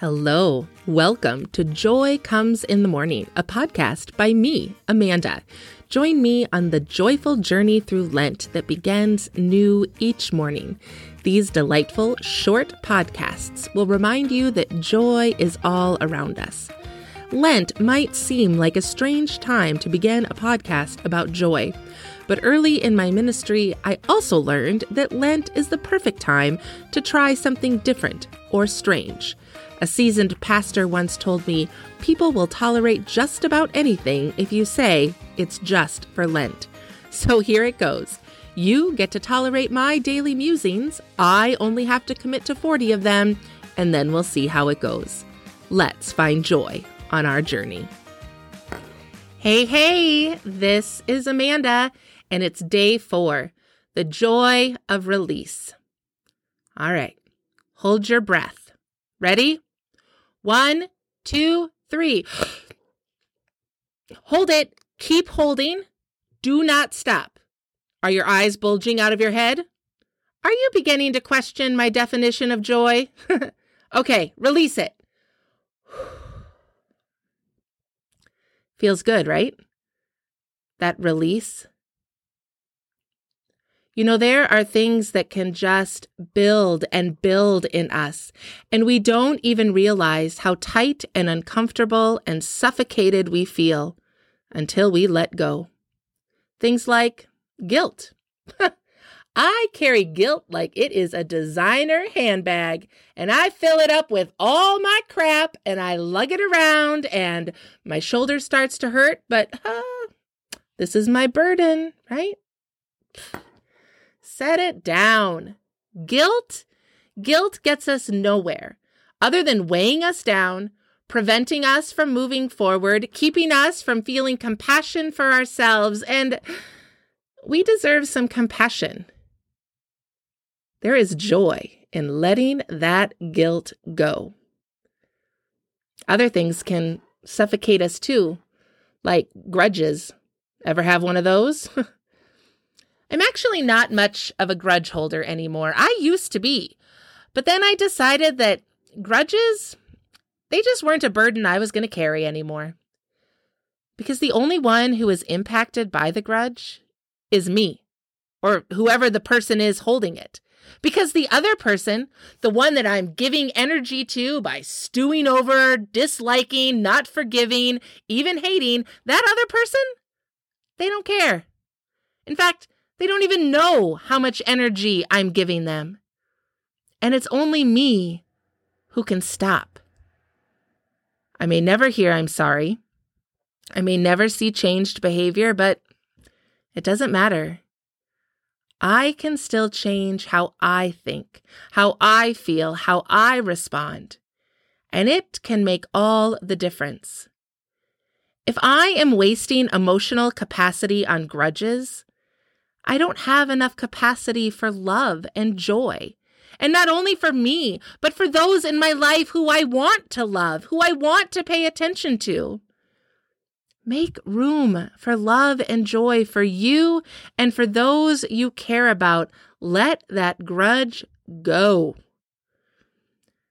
Hello. Welcome to Joy Comes in the Morning, a podcast by me, Amanda. Join me on the joyful journey through Lent that begins new each morning. These delightful, short podcasts will remind you that joy is all around us. Lent might seem like a strange time to begin a podcast about joy. But early in my ministry, I also learned that Lent is the perfect time to try something different or strange. A seasoned pastor once told me people will tolerate just about anything if you say it's just for Lent. So here it goes. You get to tolerate my daily musings. I only have to commit to 40 of them, and then we'll see how it goes. Let's find joy on our journey. Hey, hey, this is Amanda, and it's day four the joy of release. All right, hold your breath. Ready? One, two, three. Hold it. Keep holding. Do not stop. Are your eyes bulging out of your head? Are you beginning to question my definition of joy? okay, release it. Feels good, right? That release. You know, there are things that can just build and build in us, and we don't even realize how tight and uncomfortable and suffocated we feel until we let go. Things like guilt. I carry guilt like it is a designer handbag, and I fill it up with all my crap and I lug it around, and my shoulder starts to hurt, but uh, this is my burden, right? Set it down. Guilt? Guilt gets us nowhere other than weighing us down, preventing us from moving forward, keeping us from feeling compassion for ourselves, and we deserve some compassion. There is joy in letting that guilt go. Other things can suffocate us too, like grudges. Ever have one of those? I'm actually not much of a grudge holder anymore. I used to be. But then I decided that grudges, they just weren't a burden I was going to carry anymore. Because the only one who is impacted by the grudge is me, or whoever the person is holding it. Because the other person, the one that I'm giving energy to by stewing over, disliking, not forgiving, even hating, that other person, they don't care. In fact, they don't even know how much energy I'm giving them. And it's only me who can stop. I may never hear I'm sorry. I may never see changed behavior, but it doesn't matter. I can still change how I think, how I feel, how I respond. And it can make all the difference. If I am wasting emotional capacity on grudges, I don't have enough capacity for love and joy. And not only for me, but for those in my life who I want to love, who I want to pay attention to. Make room for love and joy for you and for those you care about. Let that grudge go.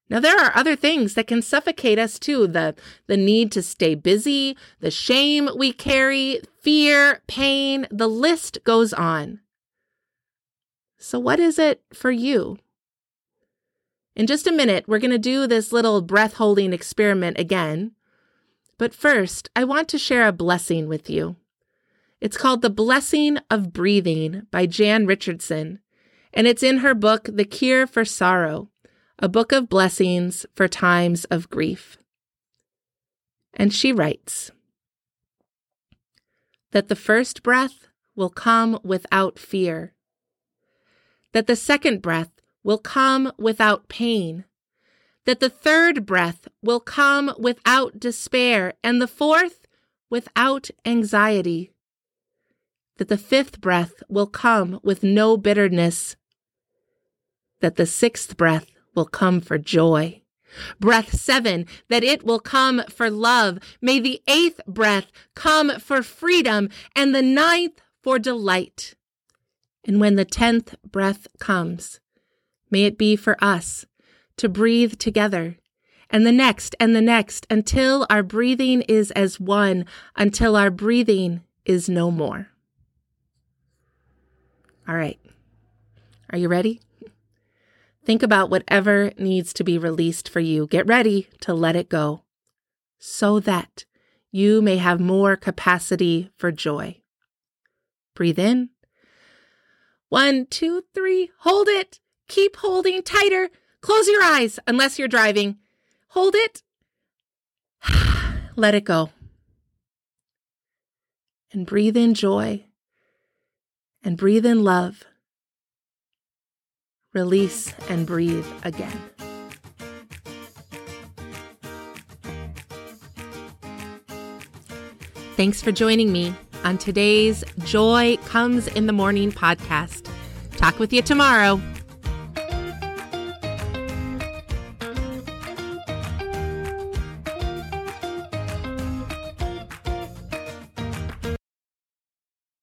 Now, there are other things that can suffocate us too the, the need to stay busy, the shame we carry, fear, pain, the list goes on. So, what is it for you? In just a minute, we're going to do this little breath holding experiment again. But first, I want to share a blessing with you. It's called The Blessing of Breathing by Jan Richardson, and it's in her book, The Cure for Sorrow a book of blessings for times of grief. And she writes that the first breath will come without fear, that the second breath will come without pain, that the third breath will come without despair, and the fourth without anxiety, that the fifth breath will come with no bitterness, that the sixth breath will come for joy. Breath seven, that it will come for love. May the eighth breath come for freedom, and the ninth for delight. And when the tenth breath comes, may it be for us to breathe together and the next and the next until our breathing is as one, until our breathing is no more. All right. Are you ready? Think about whatever needs to be released for you. Get ready to let it go so that you may have more capacity for joy. Breathe in. One, two, three. Hold it. Keep holding tighter. Close your eyes unless you're driving. Hold it. Let it go. And breathe in joy. And breathe in love. Release and breathe again. Thanks for joining me on today's Joy Comes in the Morning podcast. Talk with you tomorrow.